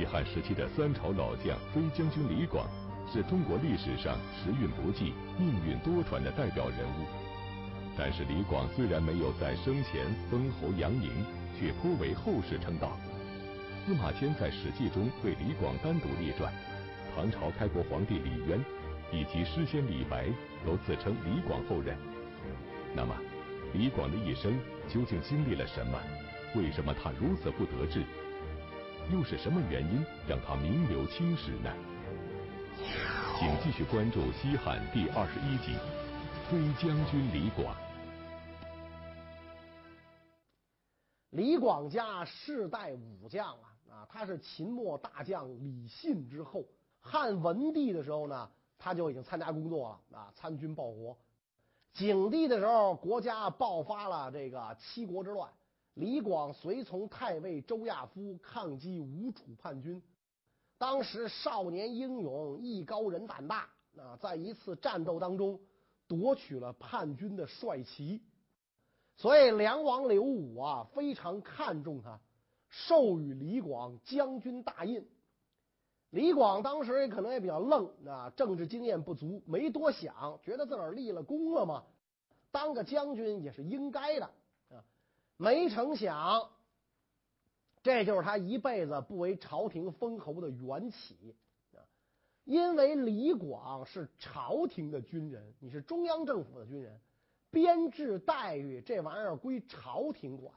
西汉时期的三朝老将飞将军李广，是中国历史上时运不济、命运多舛的代表人物。但是李广虽然没有在生前封侯扬名，却颇为后世称道。司马迁在《史记》中为李广单独列传，唐朝开国皇帝李渊以及诗仙李白都自称李广后人。那么，李广的一生究竟经历了什么？为什么他如此不得志？又是什么原因让他名留青史呢？请继续关注《西汉》第二十一集《飞将军李广》。李广家世代武将啊啊，他是秦末大将李信之后。汉文帝的时候呢，他就已经参加工作了啊，参军报国。景帝的时候，国家爆发了这个七国之乱，李广随从太尉周亚夫抗击吴楚叛军。当时少年英勇，艺高人胆大啊，在一次战斗当中夺取了叛军的帅旗，所以梁王刘武啊非常看重他，授予李广将军大印。李广当时也可能也比较愣啊，政治经验不足，没多想，觉得自个儿立了功了嘛，当个将军也是应该的。没成想，这就是他一辈子不为朝廷封侯的缘起啊。因为李广是朝廷的军人，你是中央政府的军人，编制待遇这玩意儿归朝廷管。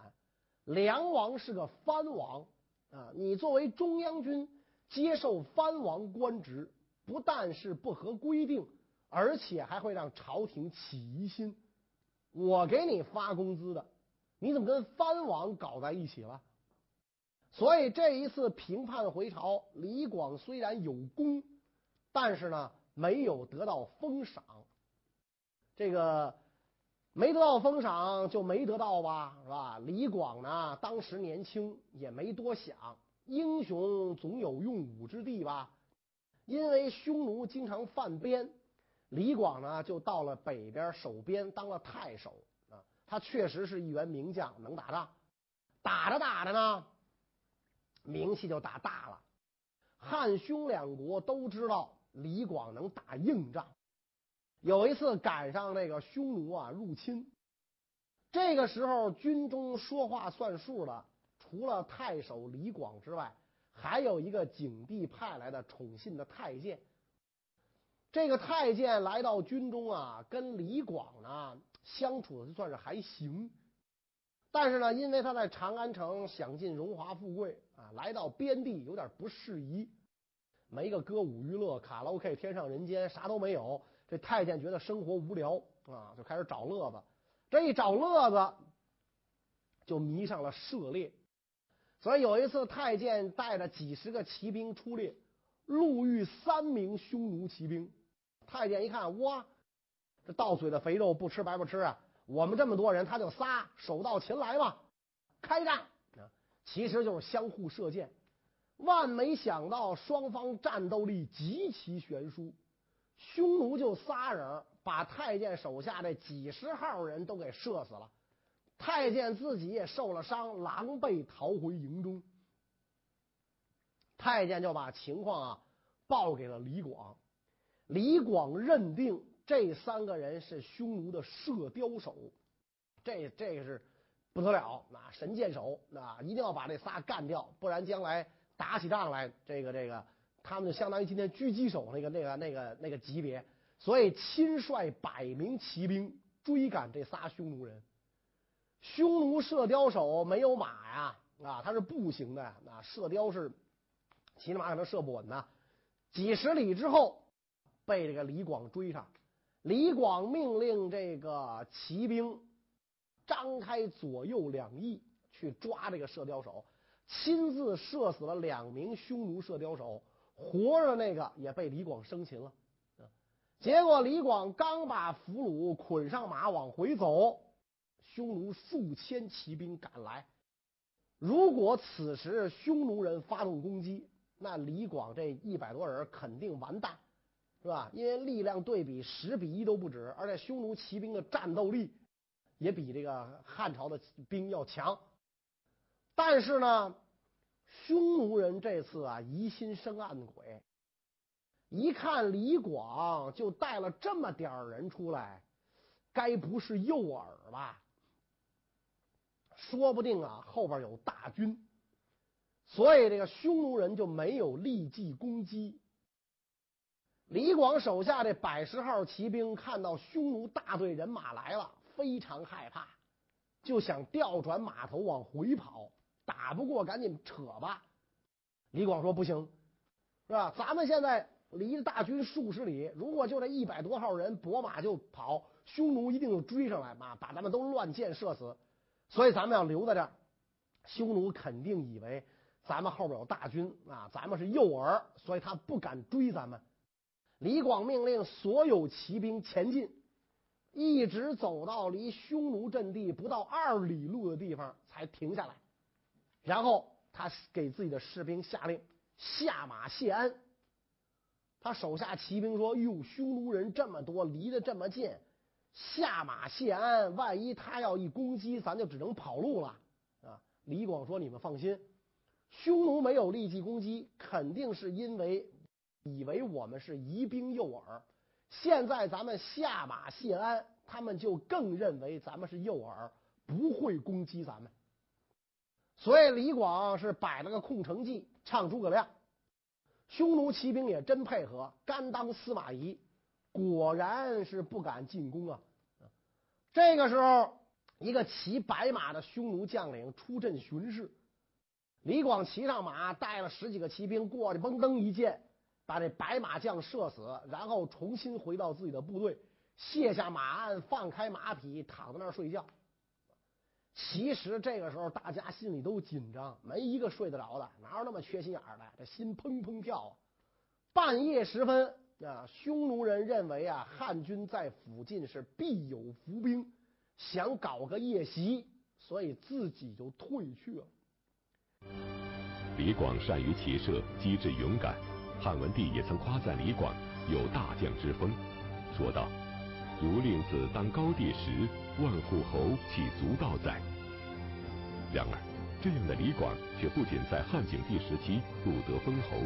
梁王是个藩王啊，你作为中央军。接受藩王官职，不但是不合规定，而且还会让朝廷起疑心。我给你发工资的，你怎么跟藩王搞在一起了？所以这一次平叛回朝，李广虽然有功，但是呢，没有得到封赏。这个没得到封赏，就没得到吧，是吧？李广呢，当时年轻，也没多想。英雄总有用武之地吧？因为匈奴经常犯边，李广呢就到了北边守边，当了太守。他确实是一员名将，能打仗。打着打着呢，名气就打大了。汉匈两国都知道李广能打硬仗。有一次赶上那个匈奴啊入侵，这个时候军中说话算数的。除了太守李广之外，还有一个景帝派来的宠信的太监。这个太监来到军中啊，跟李广呢相处的算是还行。但是呢，因为他在长安城享尽荣华富贵啊，来到边地有点不适宜，没个歌舞娱乐、卡拉 OK、天上人间，啥都没有。这太监觉得生活无聊啊，就开始找乐子。这一找乐子，就迷上了射猎。所以有一次，太监带着几十个骑兵出猎，路遇三名匈奴骑兵。太监一看，哇，这到嘴的肥肉不吃白不吃啊！我们这么多人，他就仨，手到擒来嘛，开战啊！其实就是相互射箭。万没想到，双方战斗力极其悬殊，匈奴就仨人把太监手下这几十号人都给射死了。太监自己也受了伤，狼狈逃回营中。太监就把情况啊报给了李广。李广认定这三个人是匈奴的射雕手，这这个是不得了，那神箭手，那一定要把这仨干掉，不然将来打起仗来，这个这个他们就相当于今天狙击手那个那个那个那个级别。所以亲率百名骑兵追赶这仨匈奴人。匈奴射雕手没有马呀，啊，他是步行的，啊，射雕是骑着马可能射不稳呐。几十里之后，被这个李广追上。李广命令这个骑兵张开左右两翼去抓这个射雕手，亲自射死了两名匈奴射雕手，活着那个也被李广生擒了。结果李广刚把俘虏捆上马往回走。匈奴数千骑兵赶来，如果此时匈奴人发动攻击，那李广这一百多人肯定完蛋，是吧？因为力量对比十比一都不止，而且匈奴骑兵的战斗力也比这个汉朝的兵要强。但是呢，匈奴人这次啊疑心生暗鬼，一看李广就带了这么点人出来，该不是诱饵吧？说不定啊后边有大军，所以这个匈奴人就没有立即攻击。李广手下这百十号骑兵看到匈奴大队人马来了，非常害怕，就想调转马头往回跑。打不过，赶紧扯吧。李广说：“不行，是吧？咱们现在离着大军数十里，如果就这一百多号人拨马就跑，匈奴一定追上来嘛，把咱们都乱箭射死。所以咱们要留在这儿，匈奴肯定以为咱们后边有大军啊，咱们是诱饵，所以他不敢追咱们。”李广命令所有骑兵前进，一直走到离匈奴阵地不到二里路的地方才停下来。然后他给自己的士兵下令下马谢安。他手下骑兵说：“哟，匈奴人这么多，离得这么近，下马谢安，万一他要一攻击，咱就只能跑路了啊！”李广说：“你们放心，匈奴没有立即攻击，肯定是因为。”以为我们是疑兵诱饵，现在咱们下马谢安，他们就更认为咱们是诱饵，不会攻击咱们。所以李广是摆了个空城计，唱诸葛亮。匈奴骑兵也真配合，甘当司马懿，果然是不敢进攻啊。这个时候，一个骑白马的匈奴将领出阵巡视，李广骑上马，带了十几个骑兵过去，嘣噔一箭。把这白马将射死，然后重新回到自己的部队，卸下马鞍，放开马匹，躺在那儿睡觉。其实这个时候大家心里都紧张，没一个睡得着的，哪有那么缺心眼的？这心砰砰跳啊！半夜时分啊，匈奴人认为啊，汉军在附近是必有伏兵，想搞个夜袭，所以自己就退去了。李广善于骑射，机智勇敢。汉文帝也曾夸赞李广有大将之风，说道：“如令子当高帝时，万户侯岂足道哉？”然而，这样的李广却不仅在汉景帝时期不得封侯，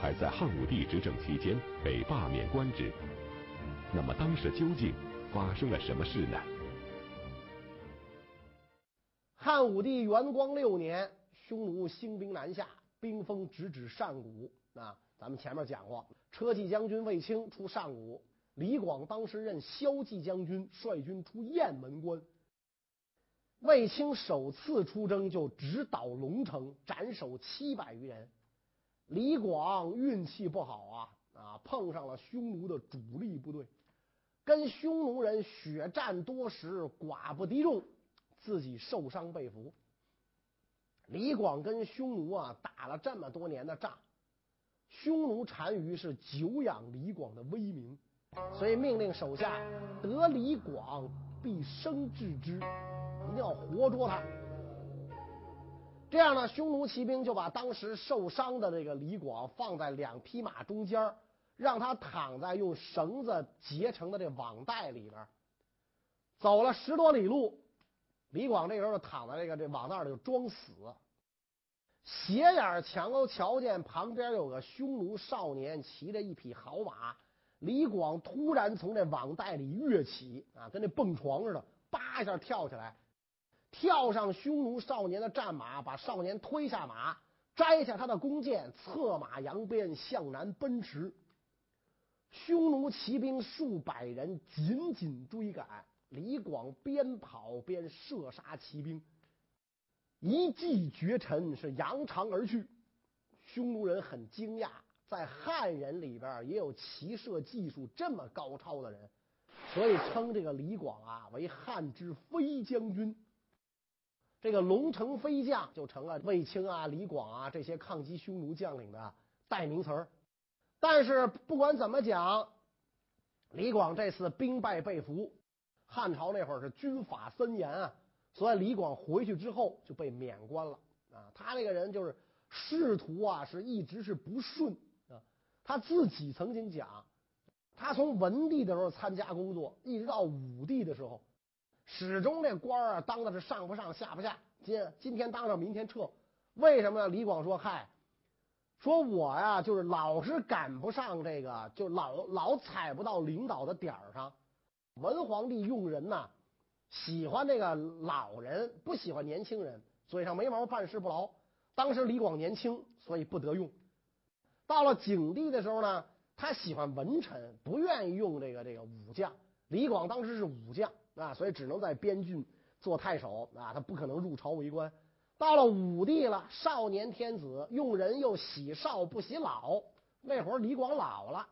还在汉武帝执政期间被罢免官职。那么，当时究竟发生了什么事呢？汉武帝元光六年，匈奴兴兵南下，兵锋直指上谷啊。咱们前面讲过，车骑将军卫青出上谷，李广当时任骁骑将军，率军出雁门关。卫青首次出征就直捣龙城，斩首七百余人。李广运气不好啊啊，碰上了匈奴的主力部队，跟匈奴人血战多时，寡不敌众，自己受伤被俘。李广跟匈奴啊打了这么多年的仗。匈奴单于是久仰李广的威名，所以命令手下得李广必生治之，一定要活捉他。这样呢，匈奴骑兵就把当时受伤的这个李广放在两匹马中间，让他躺在用绳子结成的这网袋里边。走了十多里路，李广这时候躺在这个这网袋里就装死。斜眼瞧都瞧见旁边有个匈奴少年骑着一匹好马，李广突然从这网袋里跃起啊，跟那蹦床似的，叭一下跳起来，跳上匈奴少年的战马，把少年推下马，摘下他的弓箭，策马扬鞭向南奔驰。匈奴骑兵数百人紧紧追赶，李广边跑边射杀骑兵。一骑绝尘，是扬长而去。匈奴人很惊讶，在汉人里边也有骑射技术这么高超的人，所以称这个李广啊为汉之飞将军。这个龙城飞将就成了卫青啊、李广啊这些抗击匈奴将领的代名词儿。但是不管怎么讲，李广这次兵败被俘，汉朝那会儿是军法森严啊。所以李广回去之后就被免官了啊！他这个人就是仕途啊，是一直是不顺啊。他自己曾经讲，他从文帝的时候参加工作，一直到武帝的时候，始终这官啊当的是上不上下不下。今今天当上，明天撤。为什么呢？李广说：“嗨，说我呀，就是老是赶不上这个，就老老踩不到领导的点儿上。文皇帝用人呐，喜欢这个老人，不喜欢年轻人，嘴上没毛，办事不牢。当时李广年轻，所以不得用。到了景帝的时候呢，他喜欢文臣，不愿意用这个这个武将。李广当时是武将啊，所以只能在边郡做太守啊，他不可能入朝为官。”到了武帝了，少年天子用人又喜少不喜老，那会儿李广老了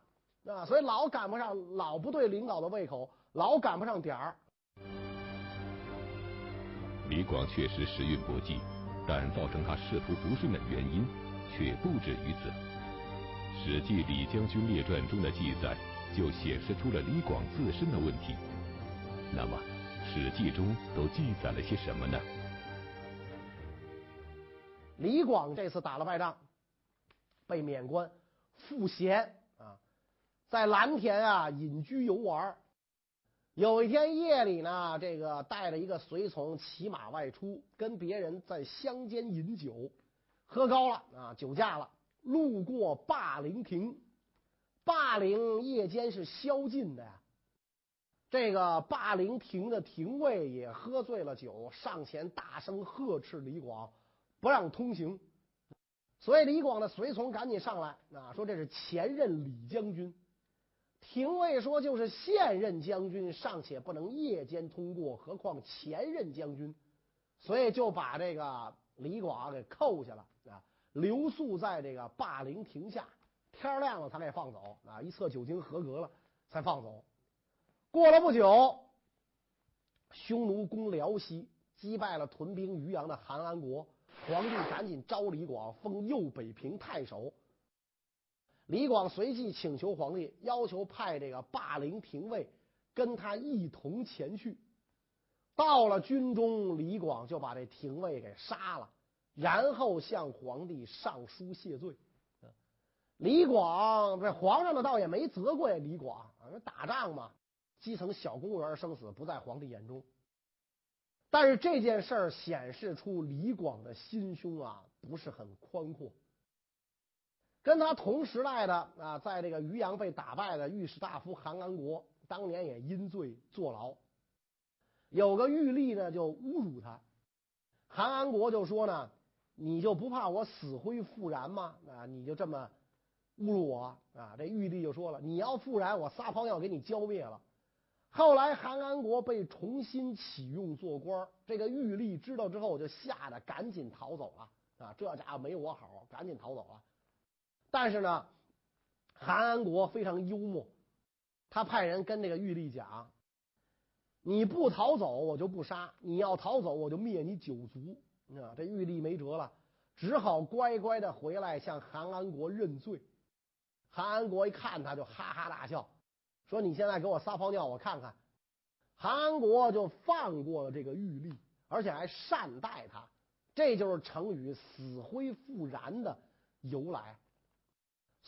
啊，所以老赶不上，老不对领导的胃口，老赶不上点儿。李广确实时运不济，但造成他仕途不顺的原因却不止于此。《史记·李将军列传》中的记载就显示出了李广自身的问题。那么，《史记》中都记载了些什么呢？李广这次打了败仗，被免官，赋闲啊，在蓝田啊隐居游玩。有一天夜里呢，这个带着一个随从骑马外出，跟别人在乡间饮酒，喝高了啊，酒驾了。路过霸陵亭，霸陵夜间是宵禁的呀。这个霸陵亭的廷尉也喝醉了酒，上前大声呵斥李广。不让通行，所以李广的随从赶紧上来啊，说这是前任李将军。廷尉说就是现任将军尚且不能夜间通过，何况前任将军？所以就把这个李广给扣下了啊，留宿在这个霸陵亭下，天亮了才给放走啊，一测酒精合格了才放走。过了不久，匈奴攻辽西，击败了屯兵渔阳的韩安国。皇帝赶紧召李广封右北平太守。李广随即请求皇帝，要求派这个霸陵廷尉跟他一同前去。到了军中，李广就把这廷尉给杀了，然后向皇帝上书谢罪。李广这皇上呢，倒也没责怪李广啊，打仗嘛，基层小公务员生死不在皇帝眼中。但是这件事儿显示出李广的心胸啊不是很宽阔。跟他同时代的啊，在这个渔阳被打败的御史大夫韩安国，当年也因罪坐牢。有个狱吏呢就侮辱他，韩安国就说呢：“你就不怕我死灰复燃吗？啊，你就这么侮辱我啊？”这狱吏就说了：“你要复燃，我撒泡尿给你浇灭了。”后来韩安国被重新启用做官，这个玉立知道之后就吓得赶紧逃走了啊！这家伙没我好，赶紧逃走了。但是呢，韩安国非常幽默，他派人跟那个玉立讲：“你不逃走，我就不杀；你要逃走，我就灭你九族。”啊，这玉立没辙了，只好乖乖的回来向韩安国认罪。韩安国一看他就哈哈大笑。说你现在给我撒泡尿，我看看。韩安国就放过了这个玉立，而且还善待他，这就是成语“死灰复燃”的由来。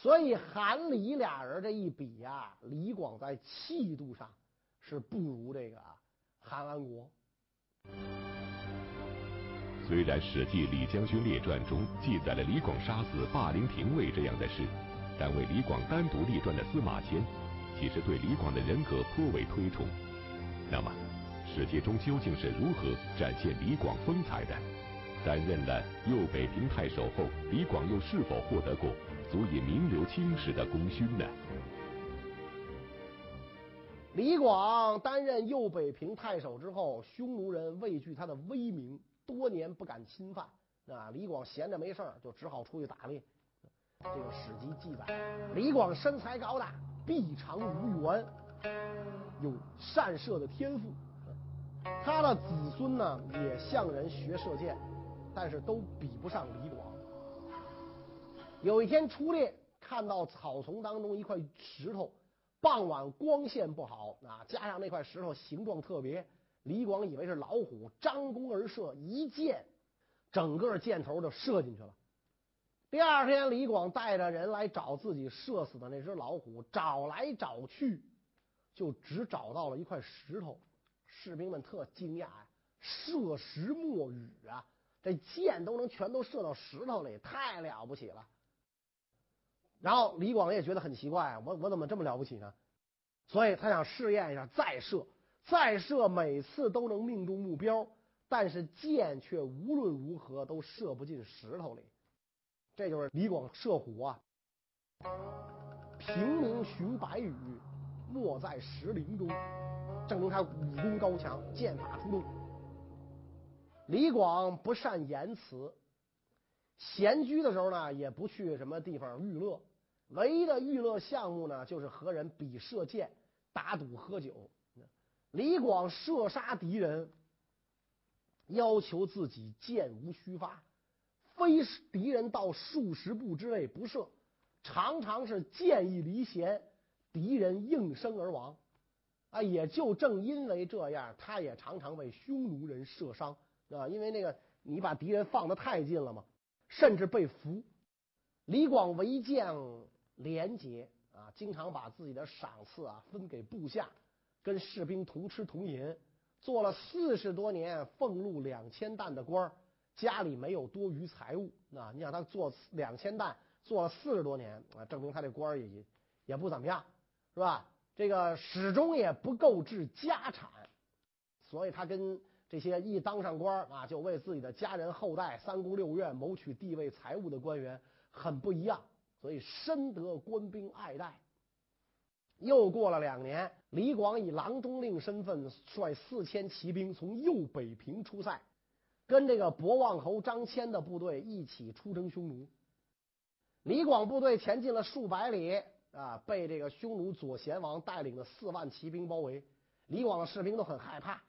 所以韩李俩人这一比呀，李广在气度上是不如这个韩安国。虽然《史记·李将军列传》中记载了李广杀死霸陵廷尉这样的事，但为李广单独立传的司马迁。其实对李广的人格颇为推崇。那么，史记中究竟是如何展现李广风采的？担任了右北平太守后，李广又是否获得过足以名留青史的功勋呢？李广担任右北平太守之后，匈奴人畏惧他的威名，多年不敢侵犯。啊，李广闲着没事儿就只好出去打猎。这个史记记载，李广身材高大。臂长无圆，有善射的天赋。他的子孙呢，也向人学射箭，但是都比不上李广。有一天出猎，看到草丛当中一块石头，傍晚光线不好啊，加上那块石头形状特别，李广以为是老虎，张弓而射，一箭，整个箭头就射进去了。第二天，李广带着人来找自己射死的那只老虎，找来找去，就只找到了一块石头。士兵们特惊讶呀，射石莫语啊！这箭都能全都射到石头里，太了不起了。然后李广也觉得很奇怪，我我怎么这么了不起呢？所以他想试验一下，再射，再射，每次都能命中目标，但是箭却无论如何都射不进石头里。这就是李广射虎啊！平明寻白羽，没在石林中，证明他武功高强，剑法出众。李广不善言辞，闲居的时候呢，也不去什么地方娱乐。唯一的娱乐项目呢，就是和人比射箭、打赌、喝酒。李广射杀敌人，要求自己箭无虚发，非敌人到数十步之内不射，常常是箭一离弦，敌人应声而亡。啊，也就正因为这样，他也常常被匈奴人射伤啊，因为那个你把敌人放得太近了嘛，甚至被俘。李广为将。廉洁啊，经常把自己的赏赐啊分给部下，跟士兵同吃同饮，做了四十多年俸禄两千担的官家里没有多余财物啊。你想他做两千担，做了四十多年啊，证明他这官也也不怎么样，是吧？这个始终也不够置家产，所以他跟这些一当上官啊就为自己的家人后代三宫六院谋取地位财物的官员很不一样。所以深得官兵爱戴。又过了两年，李广以郎中令身份率四千骑兵从右北平出塞，跟这个博望侯张骞的部队一起出征匈奴。李广部队前进了数百里啊，被这个匈奴左贤王带领的四万骑兵包围。李广的士兵都很害怕，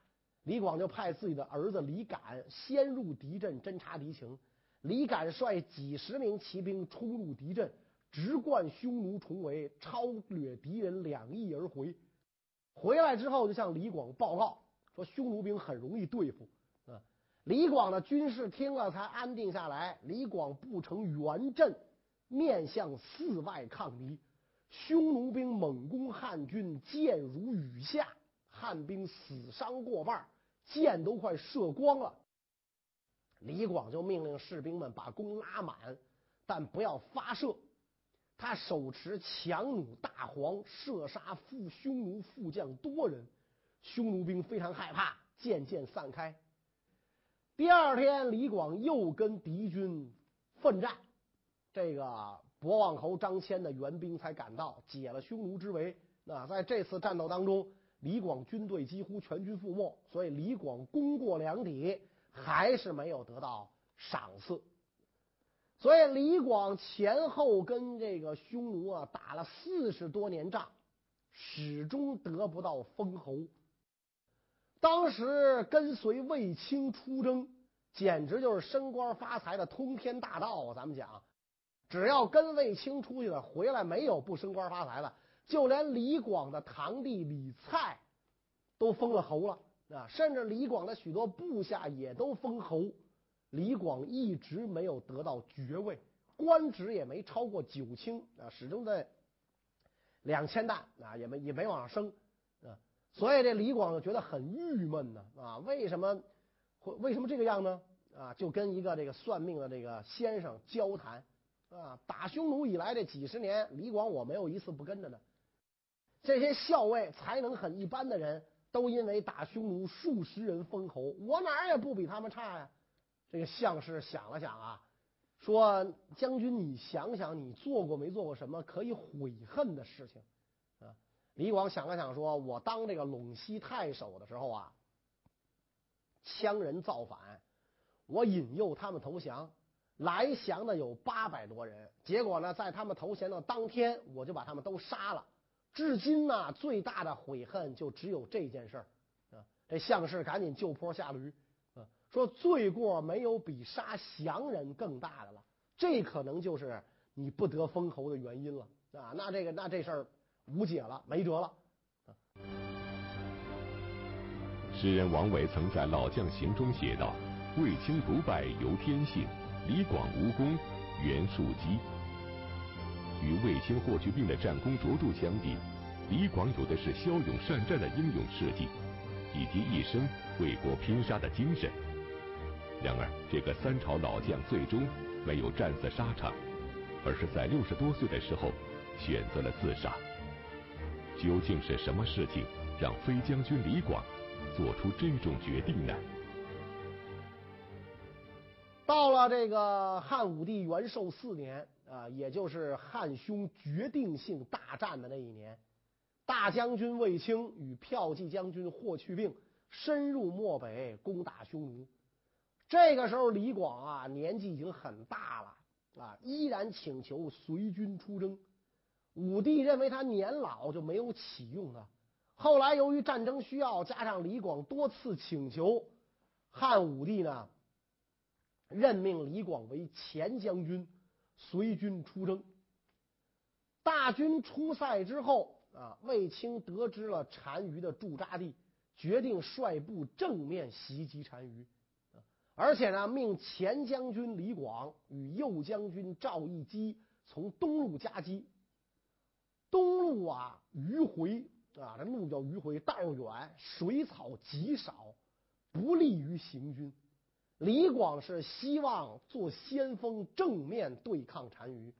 李广就派自己的儿子李敢先入敌阵侦察敌情。李敢率几十名骑兵冲入敌阵，直贯匈奴重围，超掠敌人两翼而回。回来之后，就向李广报告说：“匈奴兵很容易对付。”啊，李广的军士听了才安定下来。李广布成圆阵，面向四外抗敌。匈奴兵猛攻汉军，箭如雨下，汉兵死伤过半，箭都快射光了。李广就命令士兵们把弓拉满，但不要发射。他手持强弩大黄，射杀副匈奴副将多人。匈奴兵非常害怕，渐渐散开。第二天，李广又跟敌军奋战，这个博望侯张骞的援兵才赶到，解了匈奴之围。那在这次战斗当中，李广军队几乎全军覆没，所以李广功过两抵。还是没有得到赏赐，所以李广前后跟这个匈奴啊打了四十多年仗，始终得不到封侯。当时跟随卫青出征，简直就是升官发财的通天大道啊！咱们讲，只要跟卫青出去了，回来没有不升官发财的，就连李广的堂弟李蔡都封了侯了。啊，甚至李广的许多部下也都封侯，李广一直没有得到爵位，官职也没超过九卿啊，始终在两千担啊，也没也没往上升啊，所以这李广觉得很郁闷呢啊，为什么会为什么这个样呢？啊，就跟一个这个算命的这个先生交谈啊，打匈奴以来这几十年，李广我没有一次不跟着的，这些校尉才能很一般的人。都因为打匈奴数十人封侯，我哪儿也不比他们差呀。这个相士想了想啊，说：“将军，你想想，你做过没做过什么可以悔恨的事情啊？”李广想了想，说：“我当这个陇西太守的时候啊，羌人造反，我引诱他们投降，来降的有八百多人，结果呢，在他们投降的当天，我就把他们都杀了。”至今呢，最大的悔恨就只有这件事儿啊！这相士赶紧就坡下驴啊，说罪过没有比杀降人更大的了，这可能就是你不得封侯的原因了啊！那这个那这事儿无解了，没辙了。诗人王维曾在《老将行》中写道：“卫青不败由天性，李广无功原数机。”与卫青、霍去病的战功卓著相比，李广有的是骁勇善战的英勇事迹，以及一生为国拼杀的精神。然而，这个三朝老将最终没有战死沙场，而是在六十多岁的时候选择了自杀。究竟是什么事情让飞将军李广做出这种决定呢？到了这个汉武帝元寿四年啊，也就是汉匈决定性大战的那一年，大将军卫青与骠骑将军霍去病深入漠北攻打匈奴。这个时候，李广啊年纪已经很大了啊，依然请求随军出征。武帝认为他年老，就没有启用他。后来由于战争需要，加上李广多次请求，汉武帝呢任命李广为前将军，随军出征。大军出塞之后啊，卫青得知了单于的驻扎地，决定率部正面袭击单于，而且呢命前将军李广与右将军赵翼基从东路夹击。东路啊，迂回啊，这路叫迂回，道远，水草极少，不利于行军。李广是希望做先锋，正面对抗单于，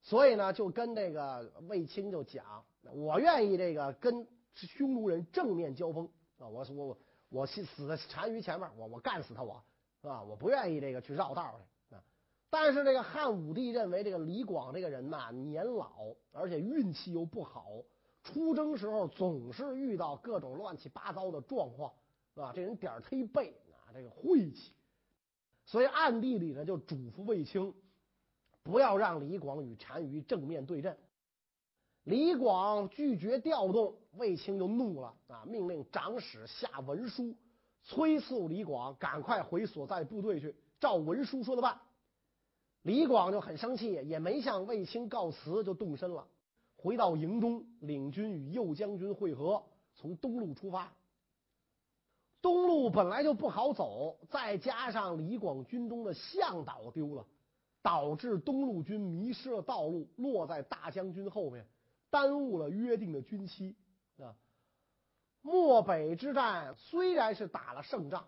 所以呢，就跟这个卫青就讲，我愿意这个跟匈奴人正面交锋啊，我我我我死在单于前面，我我干死他，我啊，我不愿意这个去绕道去。但是这个汉武帝认为这个李广这个人呐年老，而且运气又不好，出征时候总是遇到各种乱七八糟的状况，啊，这人点儿忒背啊，这个晦气，所以暗地里呢就嘱咐卫青，不要让李广与单于正面对阵。李广拒绝调动，卫青就怒了啊，命令长史下文书催促李广赶快回所在部队去，照文书说的办。李广就很生气，也没向卫青告辞，就动身了。回到营中，领军与右将军会合，从东路出发。东路本来就不好走，再加上李广军中的向导丢了，导致东路军迷失了道路，落在大将军后面，耽误了约定的军期。啊，漠北之战虽然是打了胜仗，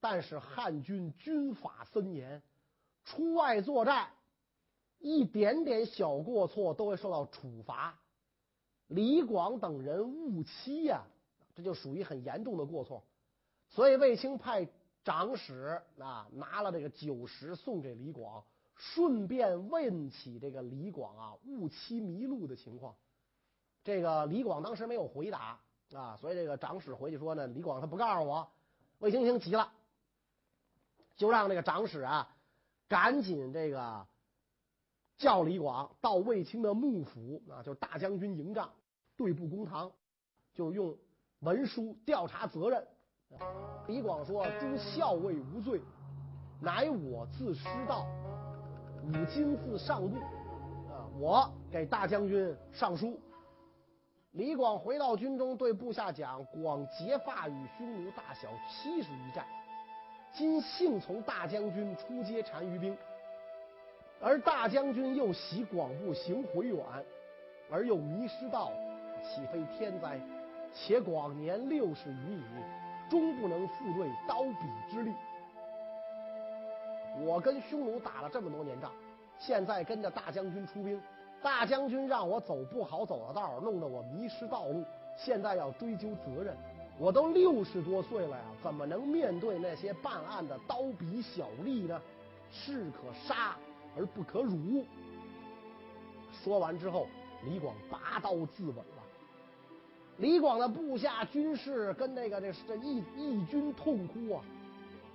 但是汉军军法森严。出外作战，一点点小过错都会受到处罚。李广等人误期呀，这就属于很严重的过错。所以卫青派长史啊拿了这个酒食送给李广，顺便问起这个李广啊误期迷路的情况。这个李广当时没有回答啊，所以这个长史回去说呢，李广他不告诉我。卫青听急了，就让这个长史啊。赶紧这个叫李广到卫青的幕府啊，就是大将军营帐对簿公堂，就用文书调查责任。李广说：“诸校尉无罪，乃我自失道，吾今自上部啊，我给大将军上书。”李广回到军中，对部下讲：“广结发与匈奴大小七十余战。”今幸从大将军出接单于兵，而大将军又喜广部行回远，而又迷失道，岂非天灾？且广年六十余矣，终不能复对刀笔之力。我跟匈奴打了这么多年仗，现在跟着大将军出兵，大将军让我走不好走的道，弄得我迷失道路，现在要追究责任。我都六十多岁了呀，怎么能面对那些办案的刀笔小吏呢？士可杀而不可辱。说完之后，李广拔刀自刎了。李广的部下军士跟那个这这义义军痛哭啊！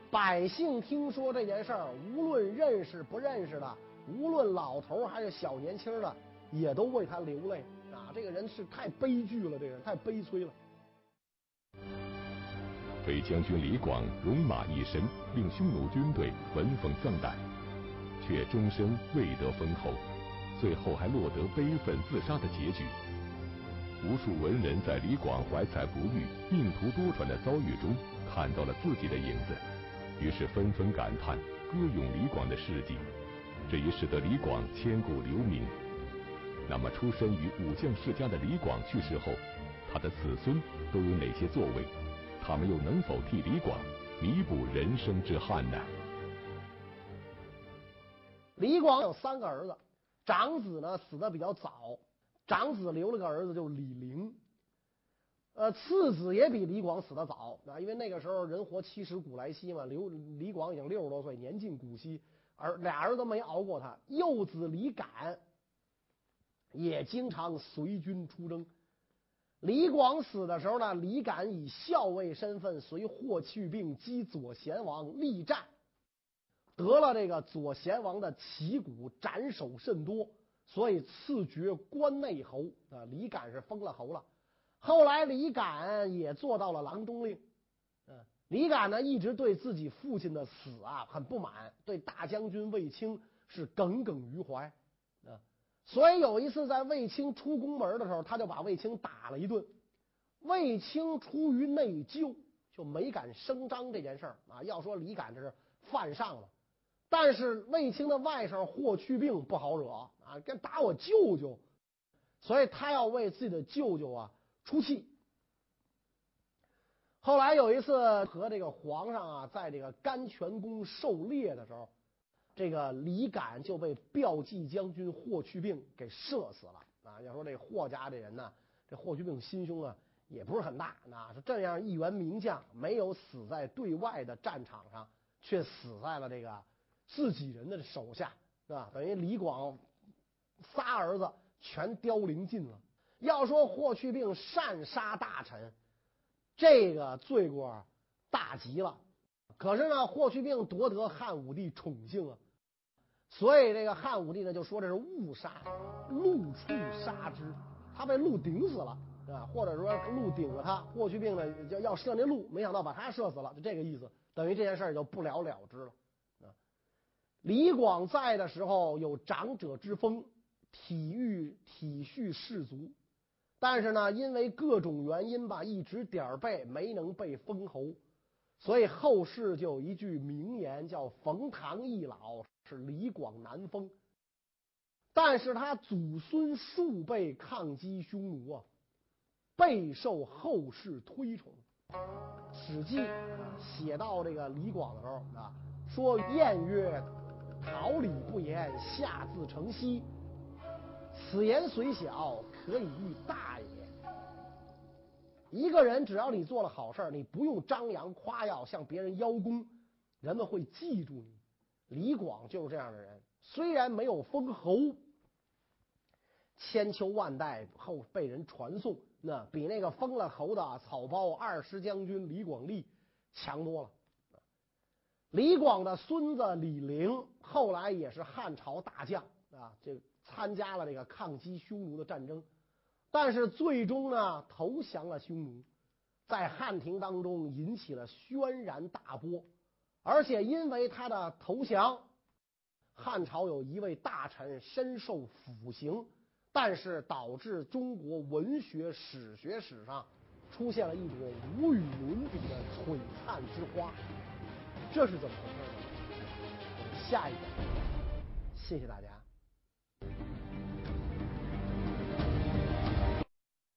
百姓听说这件事儿，无论认识不认识的，无论老头还是小年轻的，也都为他流泪啊！这个人是太悲剧了，这个人太悲催了。飞将军李广戎马一身，令匈奴军队闻风丧胆，却终身未得封侯，最后还落得悲愤自杀的结局。无数文人在李广怀才不遇、命途多舛的遭遇中看到了自己的影子，于是纷纷感叹、歌咏李广的事迹，这也使得李广千古留名。那么，出身于武将世家的李广去世后，他的子孙都有哪些作为？他们又能否替李广弥补人生之憾呢？李广有三个儿子，长子呢死的比较早，长子留了个儿子就是李陵。呃，次子也比李广死的早啊，因为那个时候人活七十古来稀嘛，刘李广已经六十多岁，年近古稀，而俩儿子没熬过他。幼子李敢也经常随军出征。李广死的时候呢，李敢以校尉身份随霍去病击左贤王，力战得了这个左贤王的旗鼓，斩首甚多，所以赐爵关内侯啊。李敢是封了侯了。后来李敢也做到了郎中令。李敢呢一直对自己父亲的死啊很不满，对大将军卫青是耿耿于怀。啊，所以有一次在卫青出宫门的时候，他就把卫青打了一顿。卫青出于内疚，就没敢声张这件事儿啊。要说李敢这是犯上了，但是卫青的外甥霍去病不好惹啊，跟打我舅舅，所以他要为自己的舅舅啊。出气。后来有一次和这个皇上啊，在这个甘泉宫狩猎的时候，这个李敢就被骠骑将军霍去病给射死了啊！要说这霍家这人呢，这霍去病心胸啊也不是很大，那是这样一员名将，没有死在对外的战场上，却死在了这个自己人的手下，是吧？等于李广仨儿子全凋零尽了。要说霍去病擅杀大臣，这个罪过大极了。可是呢，霍去病夺得汉武帝宠幸啊，所以这个汉武帝呢就说这是误杀，鹿畜杀之，他被鹿顶死了啊，或者说鹿顶了他，霍去病呢要要射那鹿，没想到把他射死了，就这个意思，等于这件事就不了了之了啊。李广在的时候有长者之风，体育体恤士卒。但是呢，因为各种原因吧，一直点儿背，没能被封侯，所以后世就有一句名言，叫“冯唐易老，是李广难封”。但是他祖孙数辈抗击匈奴啊，备受后世推崇。《史记》写到这个李广的时候啊，说晏曰：“桃李不言，下自成蹊。”此言虽小，可以喻大也。一个人只要你做了好事你不用张扬夸耀，向别人邀功，人们会记住你。李广就是这样的人，虽然没有封侯，千秋万代后被人传颂，那比那个封了侯的草包二师将军李广利强多了。李广的孙子李陵后来也是汉朝大将啊，这。参加了这个抗击匈奴的战争，但是最终呢投降了匈奴，在汉庭当中引起了轩然大波，而且因为他的投降，汉朝有一位大臣身受腐刑，但是导致中国文学史学史上出现了一朵无与伦比的璀璨之花，这是怎么回事呢？下一个，谢谢大家。